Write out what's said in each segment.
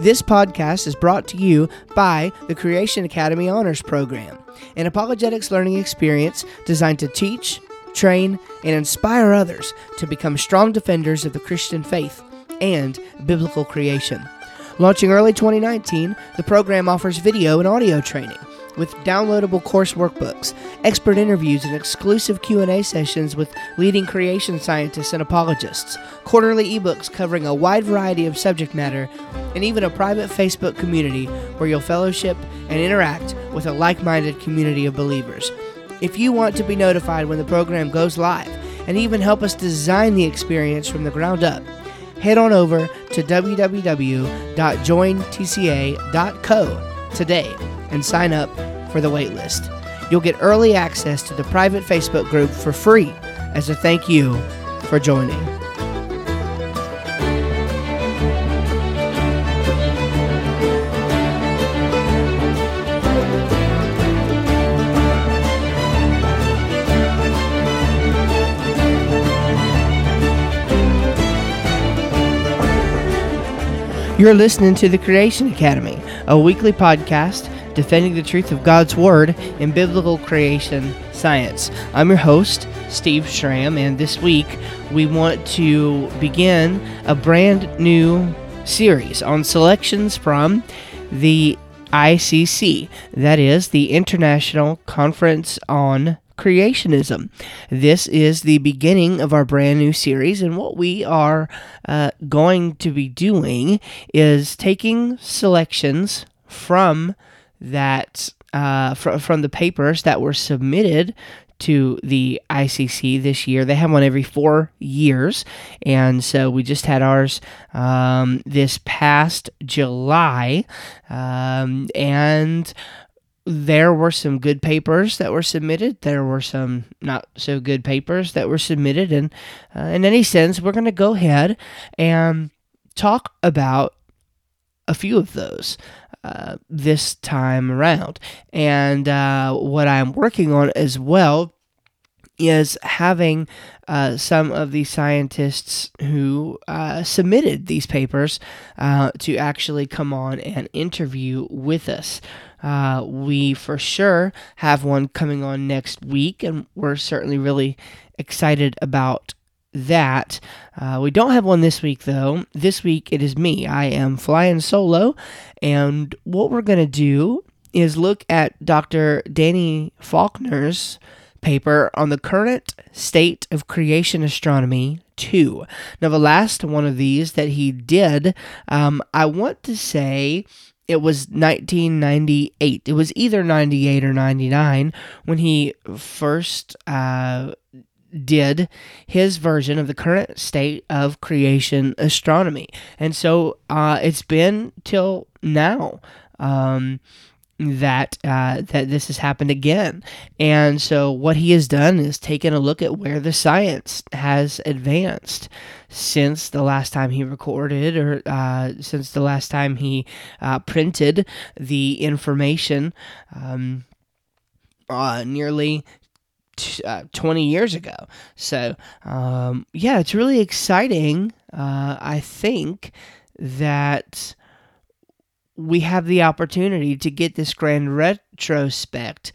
This podcast is brought to you by the Creation Academy Honors Program, an apologetics learning experience designed to teach, train, and inspire others to become strong defenders of the Christian faith and biblical creation. Launching early 2019, the program offers video and audio training with downloadable course workbooks, expert interviews, and exclusive Q&A sessions with leading creation scientists and apologists, quarterly ebooks covering a wide variety of subject matter, and even a private Facebook community where you'll fellowship and interact with a like-minded community of believers. If you want to be notified when the program goes live and even help us design the experience from the ground up, head on over to www.jointca.co today and sign up for the waitlist. You'll get early access to the private Facebook group for free as a thank you for joining. You're listening to the Creation Academy, a weekly podcast defending the truth of God's Word in biblical creation science. I'm your host, Steve Schramm, and this week we want to begin a brand new series on selections from the ICC, that is, the International Conference on creationism. This is the beginning of our brand new series, and what we are uh, going to be doing is taking selections from that uh, fr- from the papers that were submitted to the ICC this year. They have one every four years, and so we just had ours um, this past July, um, and there were some good papers that were submitted. There were some not so good papers that were submitted, and uh, in any sense, we're going to go ahead and talk about a few of those uh, this time around. And uh, what I'm working on as well is having uh, some of the scientists who uh, submitted these papers uh, to actually come on and interview with us. Uh, we for sure have one coming on next week, and we're certainly really excited about that. Uh, we don't have one this week, though. This week it is me. I am flying solo, and what we're going to do is look at Dr. Danny Faulkner's paper on the current state of creation astronomy 2. Now, the last one of these that he did, um, I want to say it was 1998. It was either 98 or 99 when he first uh, did his version of the current state of creation astronomy. And so uh, it's been till now. Um, that uh, that this has happened again, and so what he has done is taken a look at where the science has advanced since the last time he recorded, or uh, since the last time he uh, printed the information. Um, uh, nearly uh, 20 years ago. So, um, yeah, it's really exciting. Uh, I think that we have the opportunity to get this grand retrospect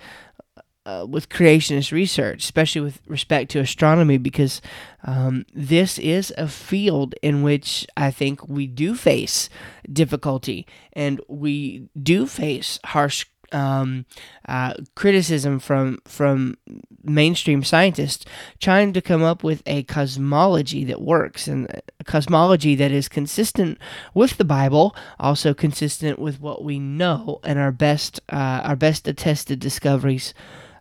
uh, with creationist research, especially with respect to astronomy, because um, this is a field in which I think we do face difficulty and we do face harsh um, uh, criticism from from mainstream scientists trying to come up with a cosmology that works and a cosmology that is consistent with the Bible, also consistent with what we know and our best uh, our best attested discoveries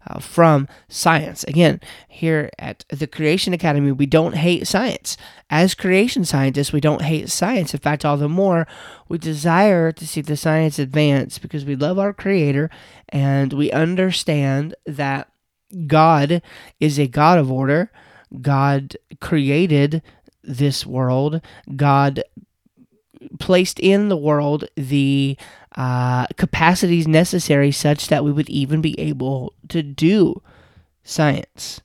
uh, from science. Again, here at the Creation Academy, we don't hate science. As creation scientists, we don't hate science. In fact, all the more, we desire to see the science advance because we love our Creator and we understand that God is a God of order. God created this world. God placed in the world the uh, capacities necessary such that we would even be able to do science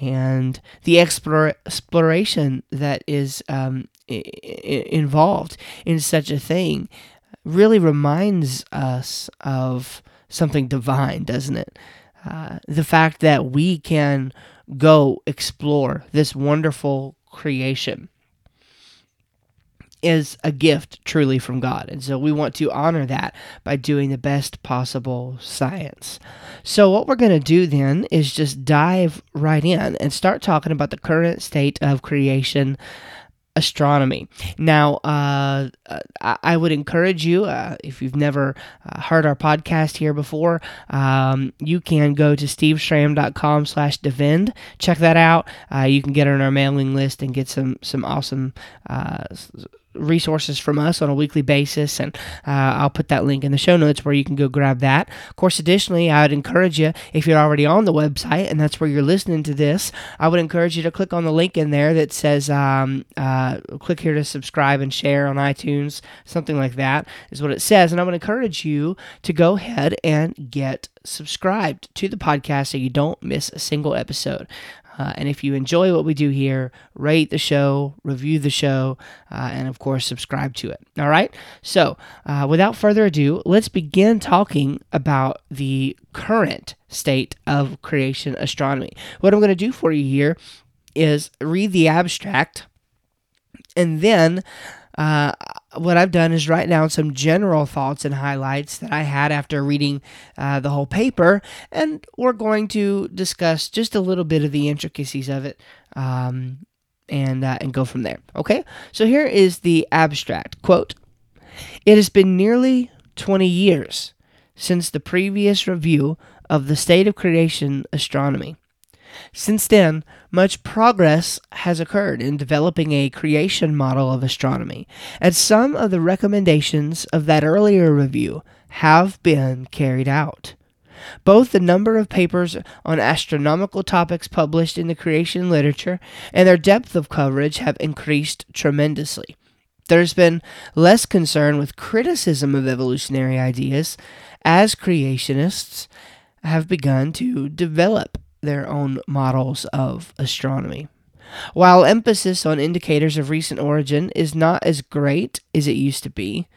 and the explore, exploration that is um, I- involved in such a thing really reminds us of something divine, doesn't it? Uh, the fact that we can go explore this wonderful creation is a gift truly from God. And so we want to honor that by doing the best possible science. So, what we're going to do then is just dive right in and start talking about the current state of creation astronomy. Now, uh, I would encourage you, uh, if you've never uh, heard our podcast here before, um, you can go to steveschramm.com slash defend. Check that out. Uh, you can get on our mailing list and get some, some awesome uh, resources from us on a weekly basis, and uh, I'll put that link in the show notes where you can go grab that. Of course, additionally, I would encourage you, if you're already on the website and that's where you're listening to this, I would encourage you to click on the link in there that says um, uh, click here to subscribe and share on iTunes, something like that is what it says. And I would encourage you to go ahead and get subscribed to the podcast so you don't miss a single episode. Uh, and if you enjoy what we do here, rate the show, review the show, uh, and of course, subscribe to it. All right? So, uh, without further ado, let's begin talking about the current state of creation astronomy. What I'm going to do for you here is read the abstract and then uh, what I've done is write down some general thoughts and highlights that I had after reading uh, the whole paper, and we're going to discuss just a little bit of the intricacies of it, um, and uh, and go from there. Okay, so here is the abstract quote: "It has been nearly 20 years since the previous review of the state of creation astronomy." Since then, much progress has occurred in developing a creation model of astronomy, and some of the recommendations of that earlier review have been carried out. Both the number of papers on astronomical topics published in the creation literature and their depth of coverage have increased tremendously. There's been less concern with criticism of evolutionary ideas as creationists have begun to develop their own models of astronomy. While emphasis on indicators of recent origin is not as great as it used to be,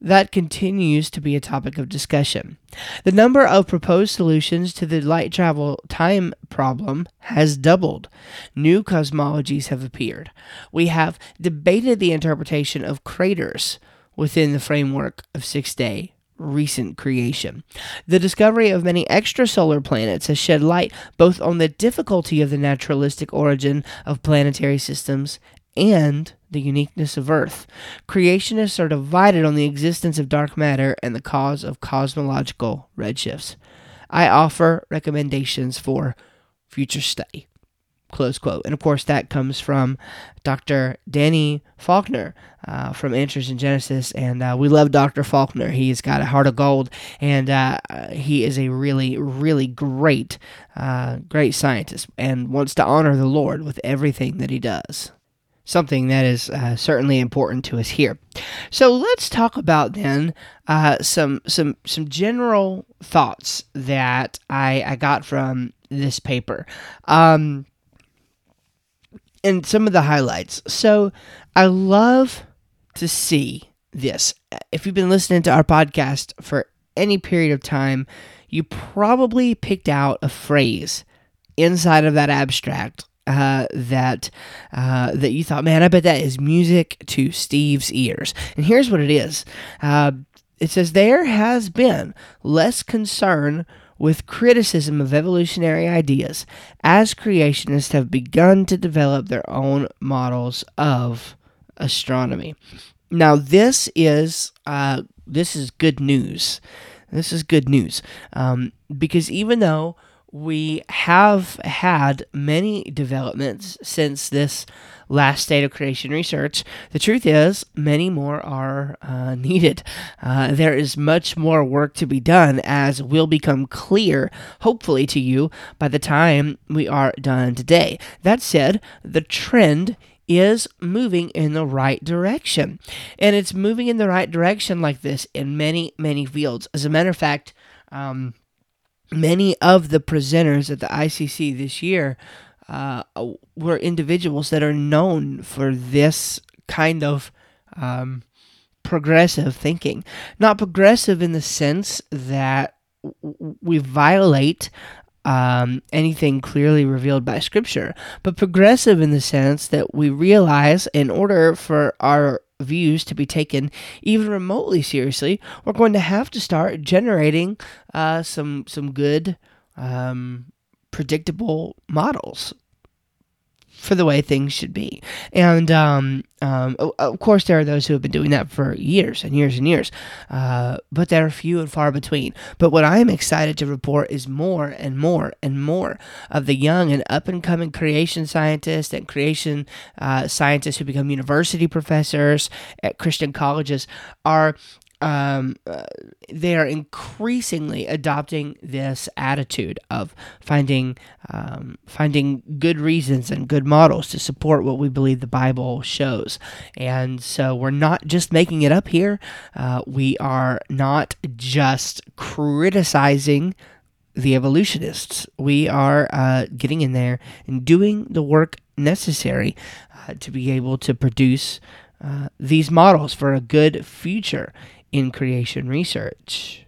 that continues to be a topic of discussion. The number of proposed solutions to the light travel time problem has doubled. New cosmologies have appeared. We have debated the interpretation of craters within the framework of six day recent creation. The discovery of many extrasolar planets has shed light both on the difficulty of the naturalistic origin of planetary systems and the uniqueness of Earth. Creationists are divided on the existence of dark matter and the cause of cosmological redshifts. I offer recommendations for future study. Close quote. And of course, that comes from Dr. Danny Faulkner uh, from Answers in Genesis. And uh, we love Dr. Faulkner. He's got a heart of gold, and uh, he is a really, really great, uh, great scientist and wants to honor the Lord with everything that he does. Something that is uh, certainly important to us here. So let's talk about then uh, some some some general thoughts that I, I got from this paper. Um, and some of the highlights. So I love to see this. If you've been listening to our podcast for any period of time, you probably picked out a phrase inside of that abstract uh, that uh, that you thought, man, I bet that is music to Steve's ears. And here's what it is. Uh, it says there has been less concern with criticism of evolutionary ideas as creationists have begun to develop their own models of astronomy. Now, this is uh, this is good news. This is good news um, because even though we have had many developments since this last state of creation research. The truth is, many more are uh, needed. Uh, there is much more work to be done, as will become clear, hopefully, to you by the time we are done today. That said, the trend is moving in the right direction. And it's moving in the right direction like this in many, many fields. As a matter of fact, um, many of the presenters at the ICC this year uh, were individuals that are known for this kind of um, progressive thinking. Not progressive in the sense that we violate um, anything clearly revealed by Scripture, but progressive in the sense that we realize in order for our views to be taken even remotely seriously, we're going to have to start generating uh, some some good, um, predictable models for the way things should be. And um, um, of course, there are those who have been doing that for years and years and years, uh, but they're few and far between. But what I am excited to report is more and more and more of the young and up and coming creation scientists and creation uh, scientists who become university professors at Christian colleges are um, uh, they are increasingly adopting this attitude of finding um, finding good reasons and good models to support what we believe the Bible shows. And so we're not just making it up here. Uh, we are not just criticizing the evolutionists. We are uh, getting in there and doing the work necessary uh, to be able to produce uh, these models for a good future in creation research.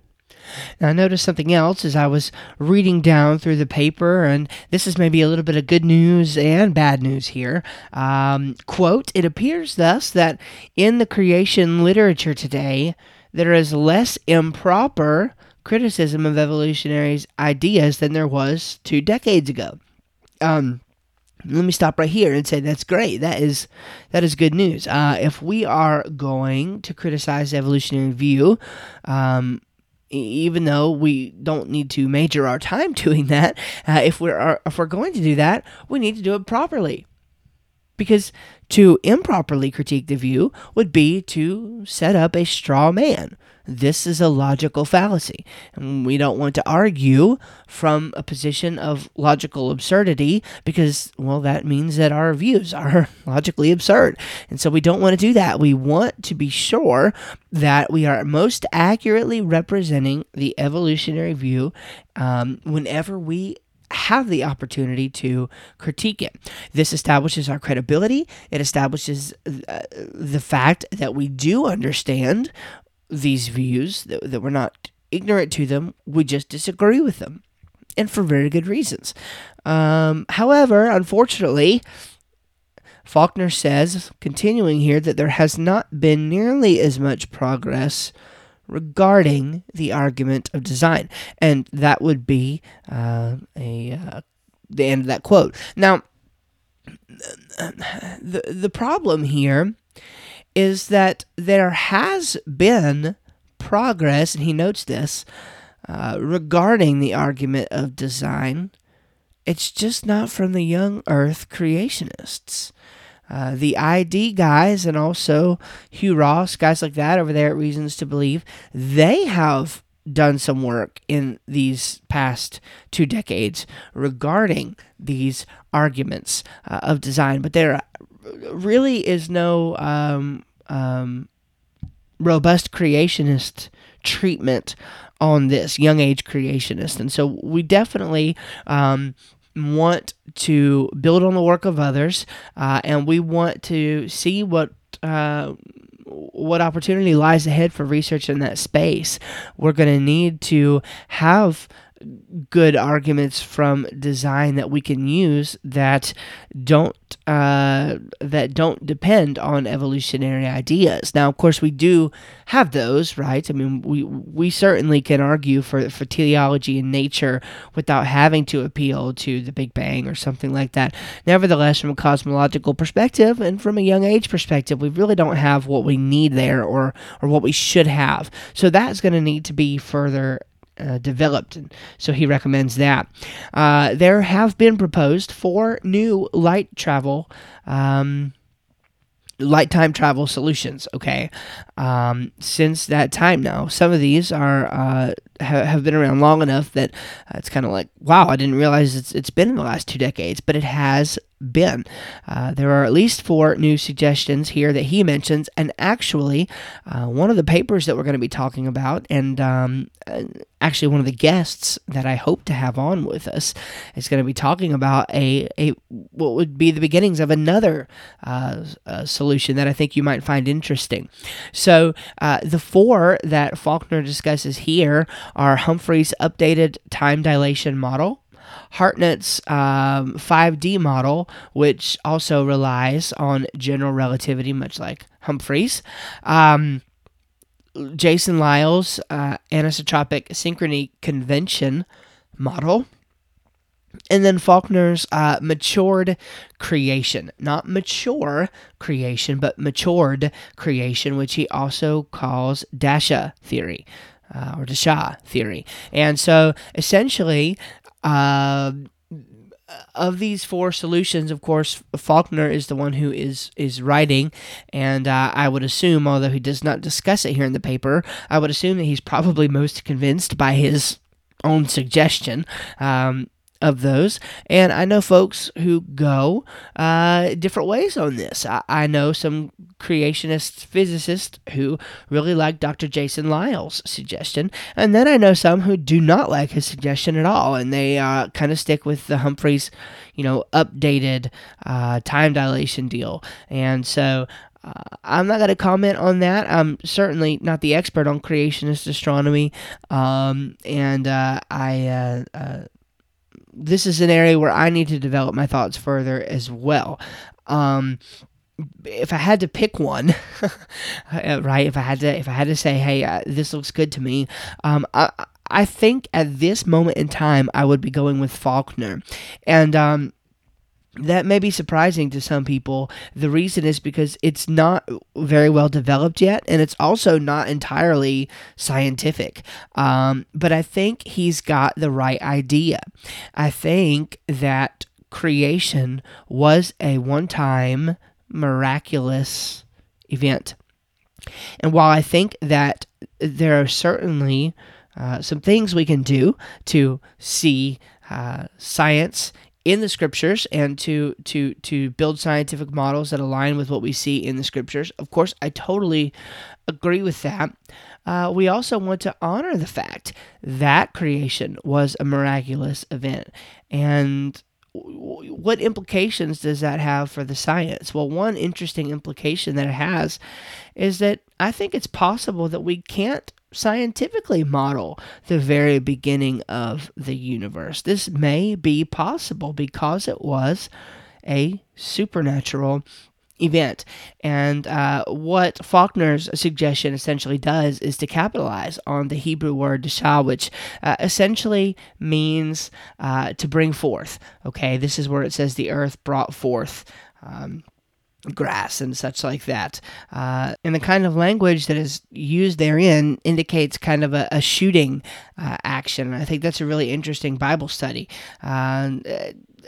Now, I noticed something else as I was reading down through the paper, and this is maybe a little bit of good news and bad news here. Um, quote It appears thus that in the creation literature today, there is less improper criticism of evolutionary ideas than there was two decades ago. Um, let me stop right here and say that's great. That is that is good news. Uh, if we are going to criticize the evolutionary view, um, even though we don't need to major our time doing that, uh, if we're if we're going to do that, we need to do it properly. Because to improperly critique the view would be to set up a straw man this is a logical fallacy. And we don't want to argue from a position of logical absurdity because, well, that means that our views are logically absurd. And so we don't want to do that. We want to be sure that we are most accurately representing the evolutionary view um, whenever we have the opportunity to critique it. This establishes our credibility. It establishes uh, the fact that we do understand these views, that, that we're not ignorant to them, we just disagree with them, and for very good reasons. Um, however, unfortunately, Faulkner says, continuing here, that there has not been nearly as much progress regarding the argument of design, and that would be uh, a uh, the end of that quote. Now, the the problem here is that there has been progress, and he notes this uh, regarding the argument of design. It's just not from the young earth creationists. Uh, the ID guys and also Hugh Ross, guys like that over there at Reasons to Believe, they have done some work in these past two decades regarding these arguments uh, of design, but there really is no um, um, robust creationist treatment on this young age creationist. And so we definitely um, want to build on the work of others uh, and we want to see what. Uh, what opportunity lies ahead for research in that space? We're going to need to have good arguments from design that we can use that don't uh, that don't depend on evolutionary ideas. Now, of course, we do have those, right? I mean, we we certainly can argue for for teleology and nature without having to appeal to the Big Bang or something like that. Nevertheless, from a cosmological perspective and from a young age perspective, we really don't have what we need there or or what we should have. So that's going to need to be further uh, developed. And so he recommends that. Uh, there have been proposed four new light travel. Um, light time travel solutions okay um, since that time now some of these are uh, ha- have been around long enough that uh, it's kind of like, wow, I didn't realize it's it's been in the last two decades, but it has been. Uh, there are at least four new suggestions here that he mentions, and actually, uh, one of the papers that we're going to be talking about, and um, uh, actually one of the guests that I hope to have on with us, is going to be talking about a, a what would be the beginnings of another uh, solution that I think you might find interesting. So, uh, the four that Faulkner discusses here are Humphrey's updated time dilation model. Hartnett's um, 5D model, which also relies on general relativity, much like Humphrey's. Um, Jason Lisle's uh, anisotropic synchrony convention model. And then Faulkner's uh, matured creation, not mature creation, but matured creation, which he also calls Dasha theory. Uh, or Shah theory. And so essentially, uh, of these four solutions, of course, Faulkner is the one who is is writing, and uh, I would assume, although he does not discuss it here in the paper, I would assume that he's probably most convinced by his own suggestion. Um, of those. And I know folks who go uh, different ways on this. I, I know some creationist physicists who really like Dr. Jason Lisle's suggestion. And then I know some who do not like his suggestion at all. And they uh, kind of stick with the Humphreys, you know, updated uh, time dilation deal. And so uh, I'm not going to comment on that. I'm certainly not the expert on creationist astronomy, um, and uh, I uh, uh this is an area where I need to develop my thoughts further as well. Um, if I had to pick one, uh, right? If I had to, if I had to say, hey, uh, this looks good to me, um, I, I think at this moment in time, I would be going with Faulkner, and um, that may be surprising to some people. The reason is because it's not very well developed yet, and it's also not entirely scientific. Um, but I think he's got the right idea. I think that creation was a one time miraculous event. And while I think that there are certainly uh, some things we can do to see uh, science in the scriptures and to to to build scientific models that align with what we see in the scriptures. Of course, I totally agree with that. Uh, we also want to honor the fact that creation was a miraculous event and what implications does that have for the science? Well, one interesting implication that it has is that I think it's possible that we can't scientifically model the very beginning of the universe. This may be possible because it was a supernatural event. And uh, what Faulkner's suggestion essentially does is to capitalize on the Hebrew word dasha, which uh, essentially means uh, to bring forth. Okay, this is where it says the earth brought forth. Um, grass and such like that. Uh, and the kind of language that is used therein indicates kind of a, a shooting uh, action. I think that's a really interesting Bible study. Uh,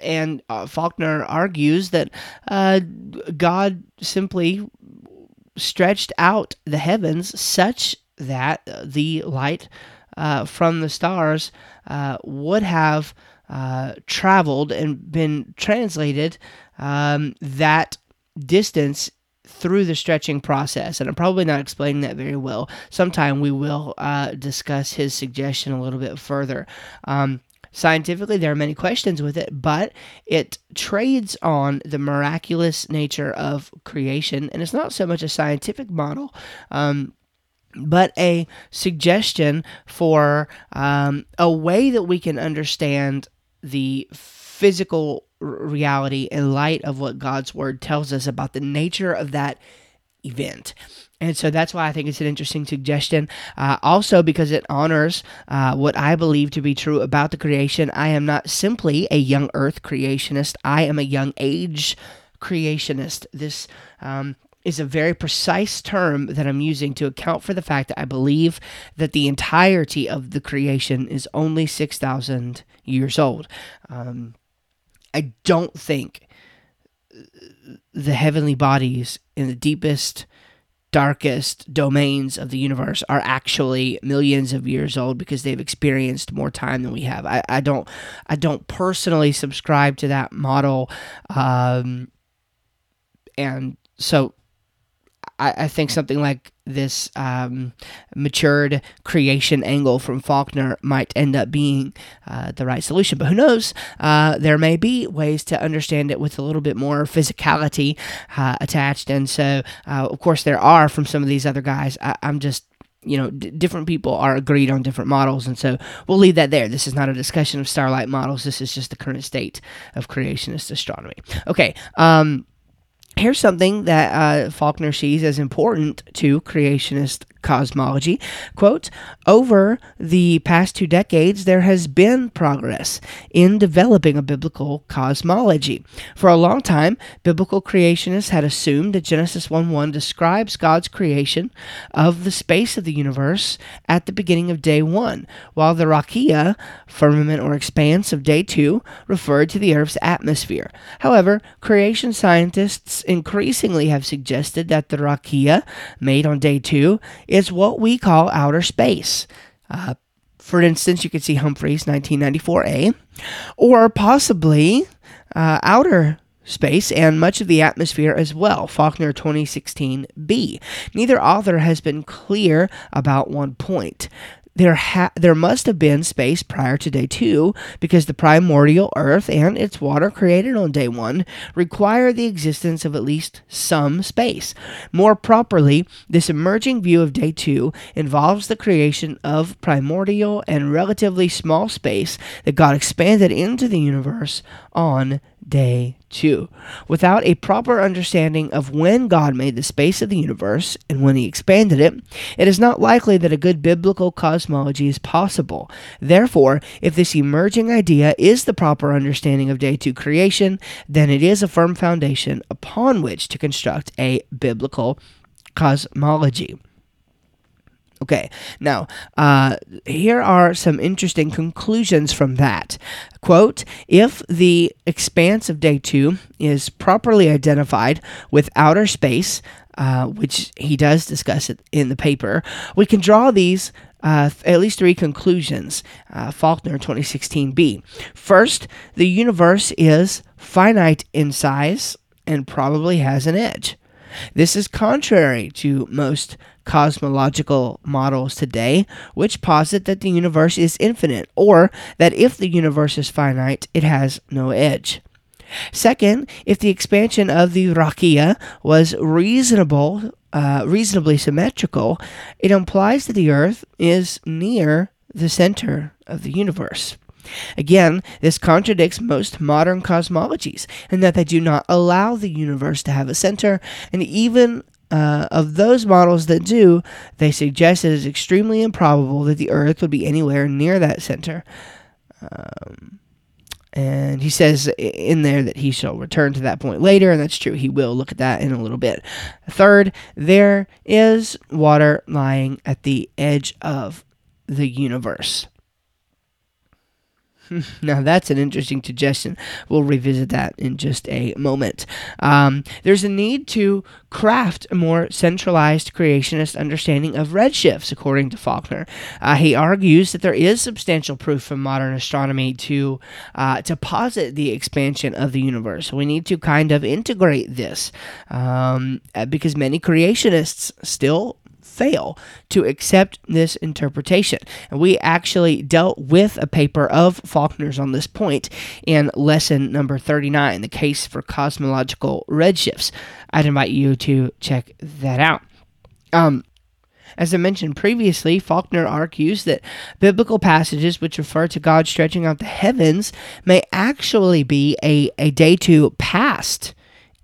and uh, Faulkner argues that uh, God simply stretched out the heavens such that the light uh, from the stars would have traveled and been translated um, that distance through the stretching process. And I'm probably not explaining that very well. Sometime we will uh, discuss his suggestion a little bit further. Um, scientifically, there are many questions with it, but it trades on the miraculous nature of creation. And it's not so much a scientific model. Um, but a suggestion for um, a way that we can understand the physical reality in light of what God's word tells us about the nature of that event. And so that's why I think it's an interesting suggestion. Uh, also, because it honors uh, what I believe to be true about the creation. I am not simply a young earth creationist, I am a young age creationist. This um, is a very precise term that I'm using to account for the fact that I believe that the entirety of the creation is only 6,000 years old. Um, I don't think the heavenly bodies in the deepest darkest domains of the universe are actually millions of years old because they've experienced more time than we have. I, I don't I don't personally subscribe to that model, um, and so I, I think something like this um, matured creation angle from Faulkner might end up being uh, the right solution. But who knows? Uh, there may be ways to understand it with a little bit more physicality uh, attached. And so, uh, of course, there are from some of these other guys. I, am just you know, d- different people are agreed on different models, and so we'll leave that there. This is not a discussion of starlight models. This is just the current state of creationist astronomy. Okay, um, here's something that uh, Faulkner sees as important to creationist cosmology. Quote, over the past two decades, there has been progress in developing a biblical cosmology. For a long time, biblical creationists had assumed that Genesis 1 1 describes God's creation of the space of the universe at the beginning of day 1, while the rakia, firmament or expanse of day 2, referred to the Earth's atmosphere. However, creation scientists increasingly have suggested that the rakia, made on day 2, is what we call outer space. Uh, for instance, you could see Humphreys 1994A, or possibly uh, outer space and much of the atmosphere as well, Faulkner 2016b. Neither author has been clear about one point there ha- there must have been space prior to day 2 because the primordial earth and its water created on day 1 require the existence of at least some space. More properly, this emerging view of day 2 involves the creation of primordial and relatively small space that God expanded into the universe on day two. Without a proper understanding of when God made the space of the universe and when he expanded it, it is not likely that a good biblical cosmology is possible. Therefore, if this emerging idea is the proper understanding of day two creation, then it is a firm foundation upon which to construct a biblical cosmology. Okay, now uh, here are some interesting conclusions from that. Quote If the expanse of day two is properly identified with outer space, uh, which he does discuss it in the paper, we can draw these uh, at least three conclusions. Uh, Faulkner 2016b. First, the universe is finite in size and probably has an edge. This is contrary to most cosmological models today, which posit that the universe is infinite, or that if the universe is finite, it has no edge. Second, if the expansion of the rakia was reasonable, uh, reasonably symmetrical, it implies that the Earth is near the center of the universe. Again, this contradicts most modern cosmologies in that they do not allow the universe to have a center, and even uh, of those models that do, they suggest it is extremely improbable that the Earth would be anywhere near that center. Um, and he says in there that he shall return to that point later, and that's true. He will look at that in a little bit. Third, there is water lying at the edge of the universe. now, that's an interesting suggestion. We'll revisit that in just a moment. Um, there's a need to craft a more centralized creationist understanding of redshifts, according to Faulkner. Uh, he argues that there is substantial proof from modern astronomy to, uh, to posit the expansion of the universe. We need to kind of integrate this um, uh, because many creationists still fail to accept this interpretation. And we actually dealt with a paper of Faulkner's on this point in lesson number 39, the case for cosmological redshifts. I'd invite you to check that out. Um, as I mentioned previously, Faulkner argues that biblical passages which refer to God stretching out the heavens may actually be a, a day to past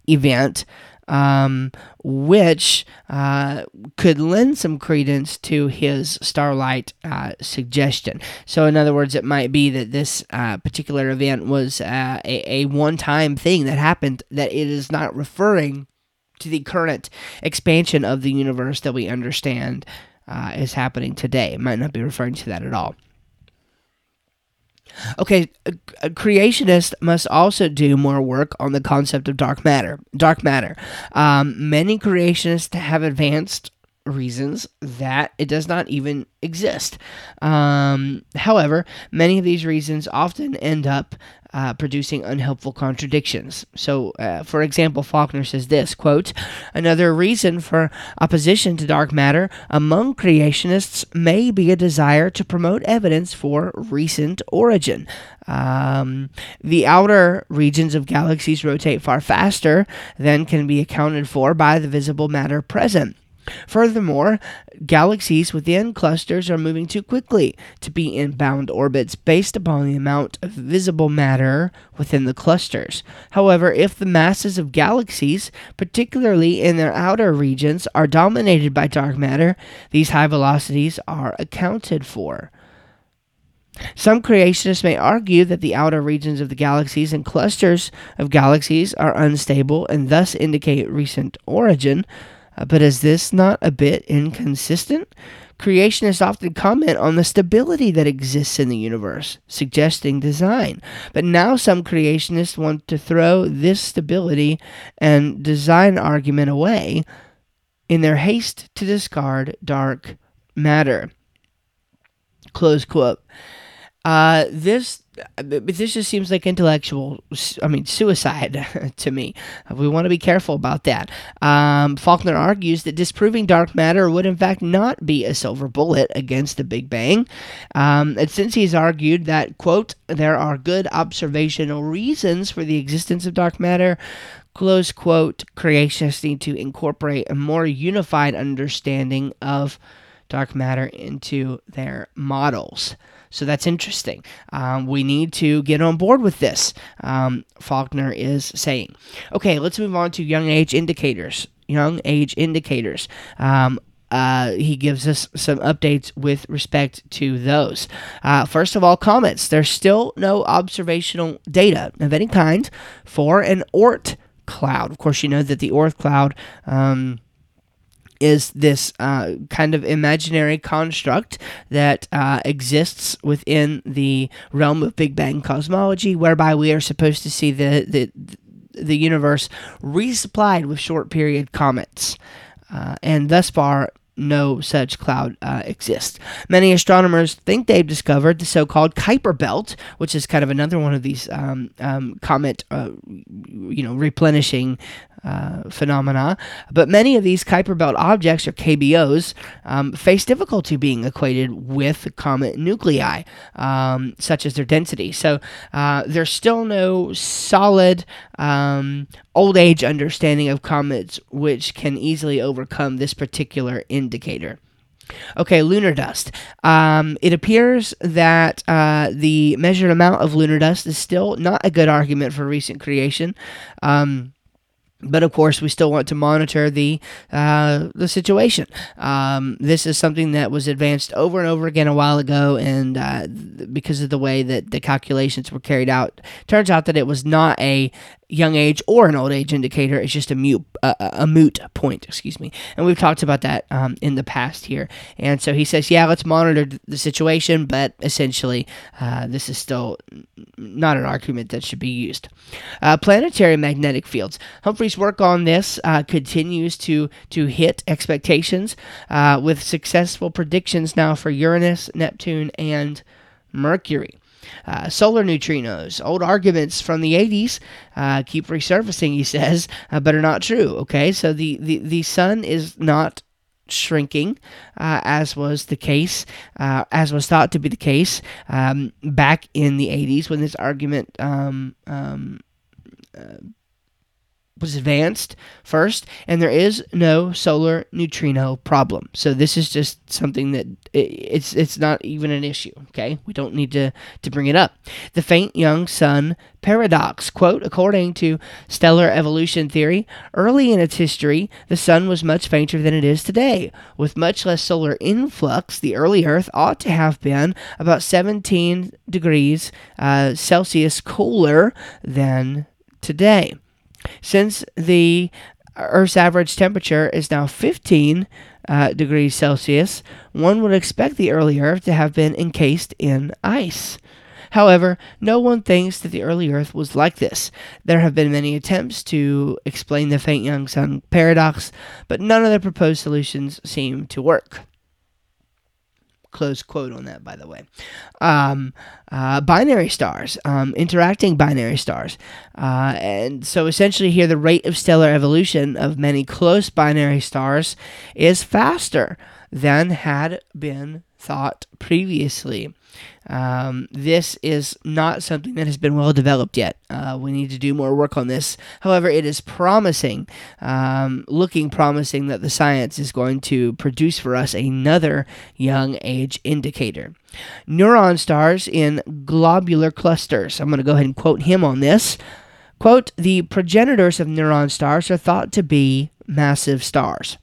event um, which uh, could lend some credence to his starlight uh, suggestion. So, in other words, it might be that this uh, particular event was uh, a, a one time thing that happened, that it is not referring to the current expansion of the universe that we understand uh, is happening today. It might not be referring to that at all. Okay, a creationist must also do more work on the concept of dark matter. Dark matter. Um, many creationists have advanced reasons that it does not even exist. Um, however, many of these reasons often end up uh, producing unhelpful contradictions. So, uh, for example, Faulkner says this quote, Another reason for opposition to dark matter among creationists may be a desire to promote evidence for recent origin. Um, the outer regions of galaxies rotate far faster than can be accounted for by the visible matter present. Furthermore, galaxies within clusters are moving too quickly to be in bound orbits based upon the amount of visible matter within the clusters. However, if the masses of galaxies, particularly in their outer regions, are dominated by dark matter, these high velocities are accounted for. Some creationists may argue that the outer regions of the galaxies and clusters of galaxies are unstable and thus indicate recent origin. Uh, but is this not a bit inconsistent? Creationists often comment on the stability that exists in the universe, suggesting design. But now some creationists want to throw this stability and design argument away in their haste to discard dark matter. Close quote. Uh, this this just seems like intellectual, I mean, suicide to me. We want to be careful about that. Um, Faulkner argues that disproving dark matter would, in fact, not be a silver bullet against the Big Bang. Um, and since he's argued that, quote, there are good observational reasons for the existence of dark matter, close quote, creationists need to incorporate a more unified understanding of dark matter into their models. So that's interesting. Um, we need to get on board with this, um, Faulkner is saying. Okay, let's move on to young age indicators. Young age indicators. Um, uh, he gives us some updates with respect to those. Uh, first of all, comets. There's still no observational data of any kind for an Oort cloud. Of course, you know that the Oort cloud um, is this uh, kind of imaginary construct that uh, exists within the realm of Big Bang cosmology, whereby we are supposed to see the the, the universe resupplied with short period comets. Uh, and thus far, no such cloud uh, exists. Many astronomers think they've discovered the so-called Kuiper Belt, which is kind of another one of these um, um, comet, uh, you know, replenishing uh, phenomena. But many of these Kuiper Belt objects, or KBOs, um, face difficulty being equated with comet nuclei, um, such as their density. So uh, there's still no solid um, old age understanding of comets which can easily overcome this particular indicator. Okay, lunar dust. Um, it appears that uh, the measured amount of lunar dust is still not a good argument for recent creation. Um, but of course, we still want to monitor the uh, the situation. Um, this is something that was advanced over and over again a while ago, and uh, because of the way that the calculations were carried out, turns out that it was not a young age or an old age indicator. is just a mute uh, a moot point, excuse me. And we've talked about that um, in the past here. And so he says, yeah, let's monitor the situation, but essentially, uh, this is still not an argument that should be used. Uh, planetary magnetic fields. Humphrey's work on this uh, continues to to hit expectations uh, with successful predictions now for Uranus, Neptune, and Mercury. Uh, solar neutrinos, old arguments from the 80s, uh, keep resurfacing, he says, uh, but are not true. Okay, so the, the, the sun is not shrinking, uh, as was the case, uh, as was thought to be the case um, back in the 80s when this argument um, um, uh, was advanced first, and there is no solar neutrino problem. So this is just something that it's it's not even an issue. Okay, we don't need to to bring it up. The faint young sun paradox quote according to stellar evolution theory early in its history the sun was much fainter than it is today with much less solar influx the early earth ought to have been about 17 degrees uh, celsius cooler than today since the Earth's average temperature is now 15 uh, degrees Celsius, one would expect the early Earth to have been encased in ice. However, no one thinks that the early Earth was like this. There have been many attempts to explain the faint young sun paradox, but none of the proposed solutions seem to work. Close quote on that, by the way. Um, uh, binary stars, um, interacting binary stars. Uh, and so essentially, here, the rate of stellar evolution of many close binary stars is faster than had been thought previously. Um, this is not something that has been well developed yet. Uh, we need to do more work on this. However, it is promising, um, looking promising that the science is going to produce for us another young age indicator. Neutron stars in globular clusters. I'm going to go ahead and quote him on this. Quote, the progenitors of neutron stars are thought to be massive stars.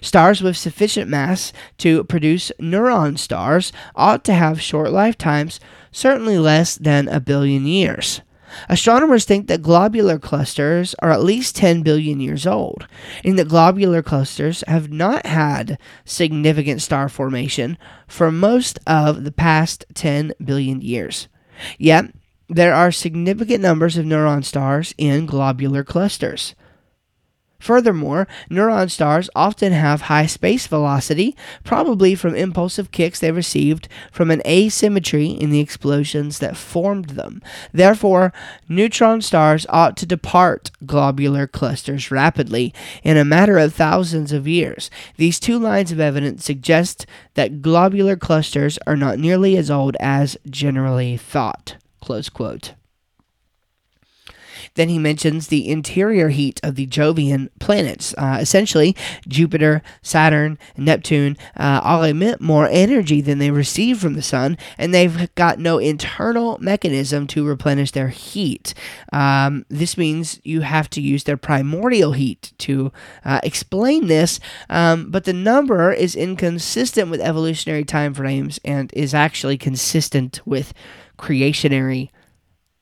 Stars with sufficient mass to produce neutron stars ought to have short lifetimes, certainly less than a billion years. Astronomers think that globular clusters are at least 10 billion years old, and that globular clusters have not had significant star formation for most of the past 10 billion years. Yet, there are significant numbers of neutron stars in globular clusters. Furthermore, neutron stars often have high space velocity, probably from impulsive kicks they received from an asymmetry in the explosions that formed them. Therefore, neutron stars ought to depart globular clusters rapidly in a matter of thousands of years. These two lines of evidence suggest that globular clusters are not nearly as old as generally thought. Close quote. Then he mentions the interior heat of the Jovian planets. Uh, essentially, Jupiter, Saturn, Neptune uh, all emit more energy than they receive from the sun, and they've got no internal mechanism to replenish their heat. Um, this means you have to use their primordial heat to uh, explain this, um, but the number is inconsistent with evolutionary time frames and is actually consistent with creationary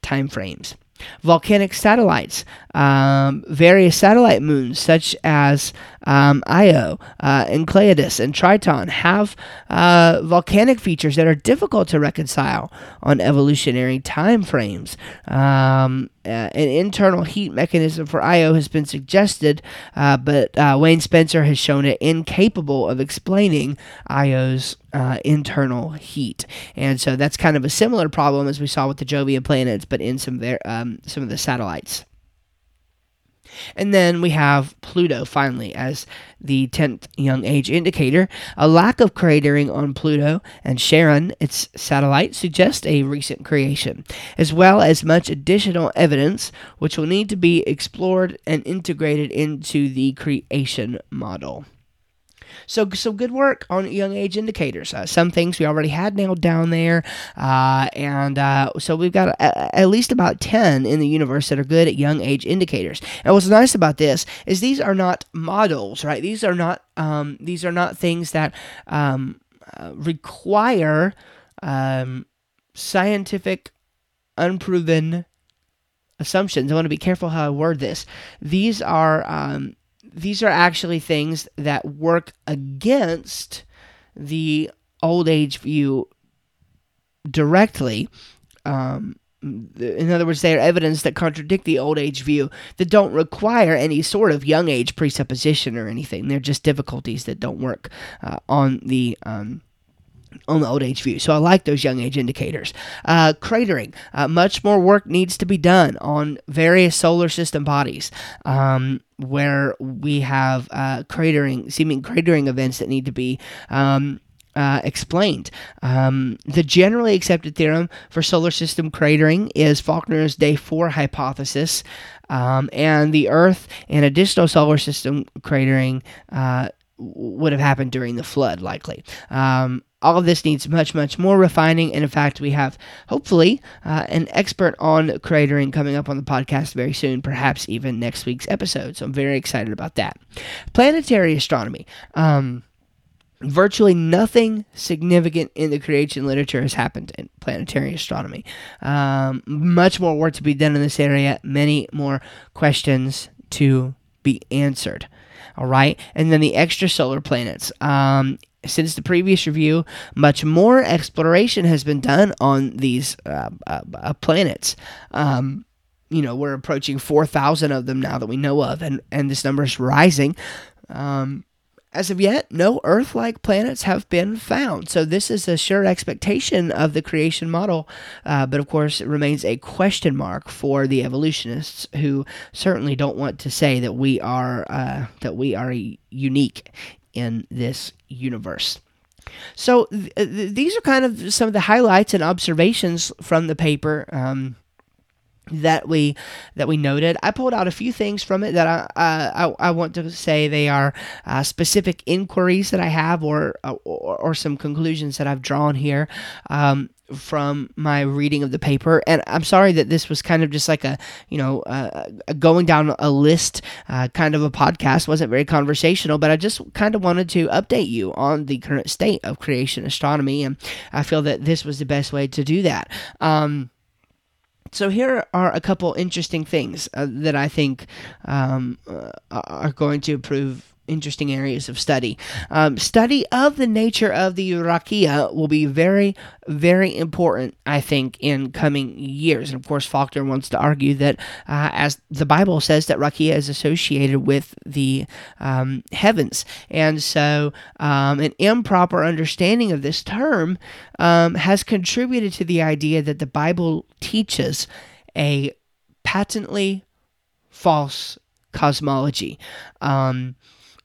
time frames volcanic satellites, um, various satellite moons such as um, Io, uh, Enceladus, and Triton have uh, volcanic features that are difficult to reconcile on evolutionary time frames. Um, uh, an internal heat mechanism for Io has been suggested, uh, but uh, Wayne Spencer has shown it incapable of explaining Io's uh, internal heat, and so that's kind of a similar problem as we saw with the Jovian planets, but in some ver- um, some of the satellites. And then we have Pluto finally as the 10th young age indicator. A lack of cratering on Pluto and Charon, its satellite, suggests a recent creation, as well as much additional evidence which will need to be explored and integrated into the creation model. So, so good work on young age indicators. Uh, some things we already had nailed down there, uh, and uh, so we've got a, at least about ten in the universe that are good at young age indicators. And what's nice about this is these are not models, right? These are not um, these are not things that um, uh, require um, scientific, unproven assumptions. I want to be careful how I word this. These are um, these are actually things that work against the old age view directly. Um, in other words, they are evidence that contradict the old age view that don't require any sort of young age presupposition or anything. They're just difficulties that don't work uh, on the um, on the old age view. So I like those young age indicators. Uh, cratering. Uh, much more work needs to be done on various solar system bodies um, where we have uh, cratering, seeming cratering events that need to be. Um, uh, explained. Um, the generally accepted theorem for solar system cratering is Faulkner's day four hypothesis, um, and the Earth and additional solar system cratering uh, would have happened during the flood, likely. Um, all of this needs much, much more refining. And in fact, we have hopefully uh, an expert on cratering coming up on the podcast very soon, perhaps even next week's episode. So I'm very excited about that. Planetary astronomy. Um, virtually nothing significant in the creation literature has happened in planetary astronomy. Um, much more work to be done in this area, many more questions to be answered. All right, and then the extrasolar planets. Um, since the previous review, much more exploration has been done on these uh, uh, uh planets. Um, you know, we're approaching 4,000 of them now that we know of, and, and this number is rising. Um, as of yet, no Earth like planets have been found. So, this is a sure expectation of the creation model, uh, but of course, it remains a question mark for the evolutionists who certainly don't want to say that we are, uh, that we are unique in this universe. So, th- th- these are kind of some of the highlights and observations from the paper. Um, that we that we noted. I pulled out a few things from it that I uh, I, I, want to say they are uh, specific inquiries that I have or, uh, or, or some conclusions that I've drawn here. Um, from my reading of the paper. And i'm sorry that this was kind of just like a you know uh, going down a list uh, kind of a podcast. Wasn't very conversational but i just kind of wanted to update you on the current state of creation astronomy and i feel that this was the best way to do that. Um, so here are a couple interesting things uh, that I think um, uh, are going to prove interesting areas of study. Um, study of the nature of the rakia will be very, very important, I think, in coming years. And of course, Faulkner wants to argue that, uh, as the Bible says, that rakia is associated with the um, heavens. And so, um, an improper understanding of this term um, has contributed to the idea that the Bible teaches a patently false cosmology. Um,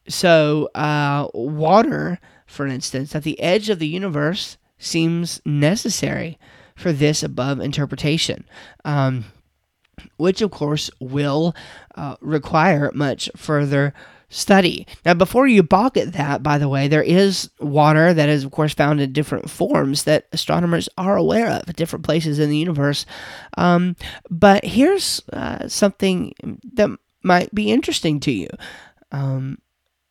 so, uh, water, for instance, at the edge of the universe seems necessary for this above interpretation. Um, which, of course, will uh, require much further study. Now, before you balk at that, by the way, there is water that is, of course, found in different forms that astronomers are aware of at different places in the universe. Um, but here's uh, something that might be interesting to you. Um,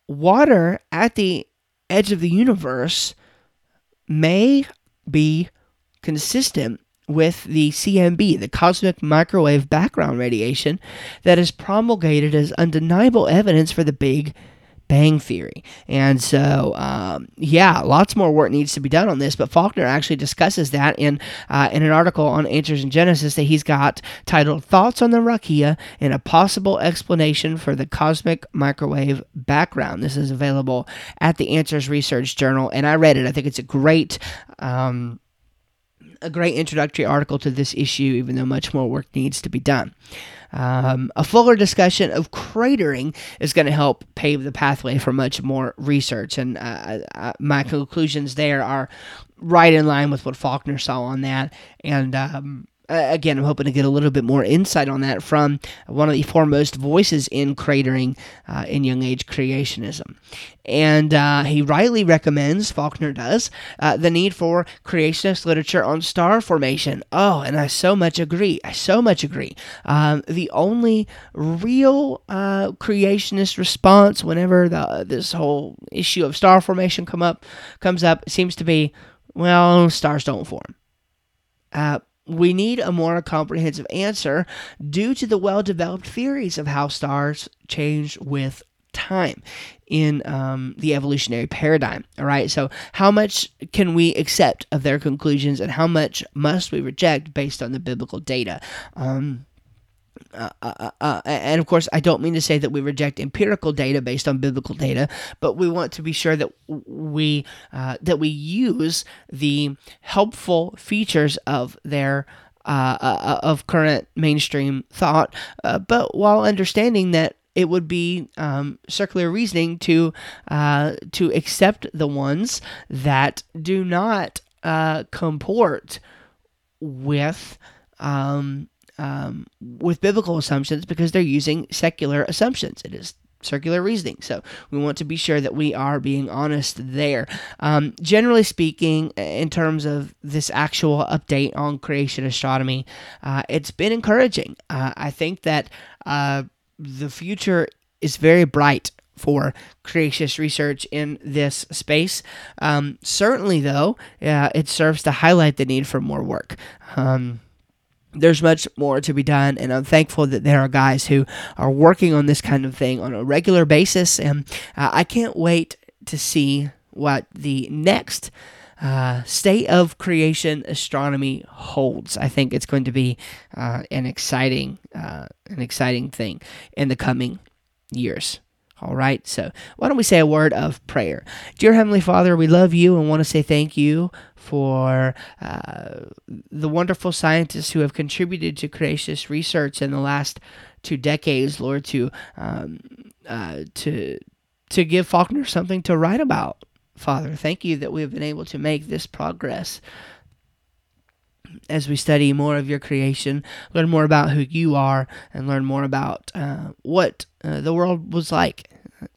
water at the edge of the universe may be consistent with the CMB, the cosmic microwave background radiation, that is promulgated as undeniable evidence for the Big Bang Theory. And so, um, yeah, lots more work needs to be done on this. But Faulkner actually discusses that in uh, in an article on Answers in Genesis that he's got titled "Thoughts on the Rakia and a Possible Explanation for the Cosmic Microwave Background." This is available at the Answers Research Journal, and I read it. I think it's a great. Um, a great introductory article to this issue, even though much more work needs to be done. Um, a fuller discussion of cratering is going to help pave the pathway for much more research, and uh, uh, my conclusions there are right in line with what Faulkner saw on that, and um, again, I'm hoping to get a little bit more insight on that from one of the foremost voices in cratering uh, in young age creationism. And uh, he rightly recommends, Faulkner does, uh, the need for creationist literature on star formation. Oh, and I so much agree. I so much agree. Um, the only real uh, creationist response whenever the, this whole issue of star formation come up comes up seems to be, well, stars don't form. We need a more comprehensive answer due to the well developed theories of how stars change with time in um, the evolutionary paradigm. All right, so how much can we accept of their conclusions and how much must we reject based on the biblical data? Um, uh, uh, uh, and of course, I don't mean to say that we reject empirical data based on biblical data, but we want to be sure that we uh, that we use the helpful features of their uh, uh, of current mainstream thought, but while understanding that it would be um, circular reasoning to to accept the ones that do not comport with um, um, with biblical assumptions because they're using secular assumptions. It is circular reasoning. So we want to be sure that we are being honest there. Um, generally speaking, in terms of this actual update on creation astronomy, uh, it's been encouraging. Uh, I think that uh, the future is very bright for creationist research in this space. Um, certainly, though, uh, it serves to highlight the need for more work. Um, there's much more to be done, and I'm thankful that there are guys who are working on this kind of thing on a regular basis. And uh, I can't wait to see what the next uh, state of creation astronomy holds. I think it's going to be uh, an exciting, uh, an exciting thing in the coming years. All right, so why don't we say a word of prayer? Dear Heavenly Father, we love you and want to say thank you for uh, the wonderful scientists who have contributed to creationist research in the last two decades, Lord, to um, uh, to to give Faulkner something to write about. Father, thank you that we have been able to make this progress as we study more of your creation, learn more about who you are, and learn more about uh, what uh, the world was like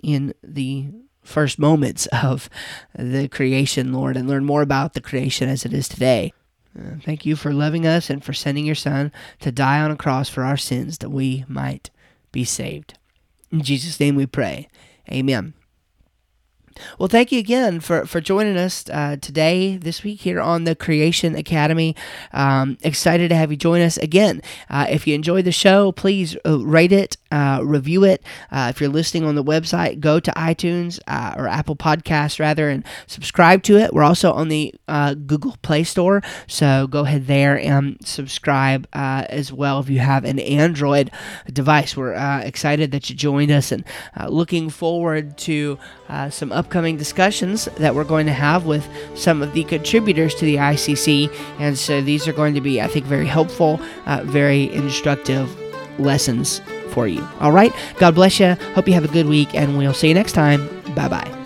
in the first moments of the creation, Lord, and learn more about the creation as it is today. Uh, thank you for loving us and for sending your Son to die on a cross for our sins that we might be saved. In Jesus' name we pray. Amen. Well, thank you again for, for joining us uh, today, this week here on the Creation Academy. Um, excited to have you join us again. Uh, if you enjoyed the show, please uh, rate it, uh, review it. Uh, if you're listening on the website, go to iTunes uh, or Apple Podcasts rather and subscribe to it. We're also on the Google Play Store, so go ahead there and subscribe as well if you have an Android device. We're excited that you joined us and looking forward to some upcoming discussions that we're going to have with some of the contributors to the ICC. And so these are going to be, I think, very helpful, uh, very instructive lessons for you. All right. God bless you. Hope you have a good week, and we'll see you next time. Bye bye.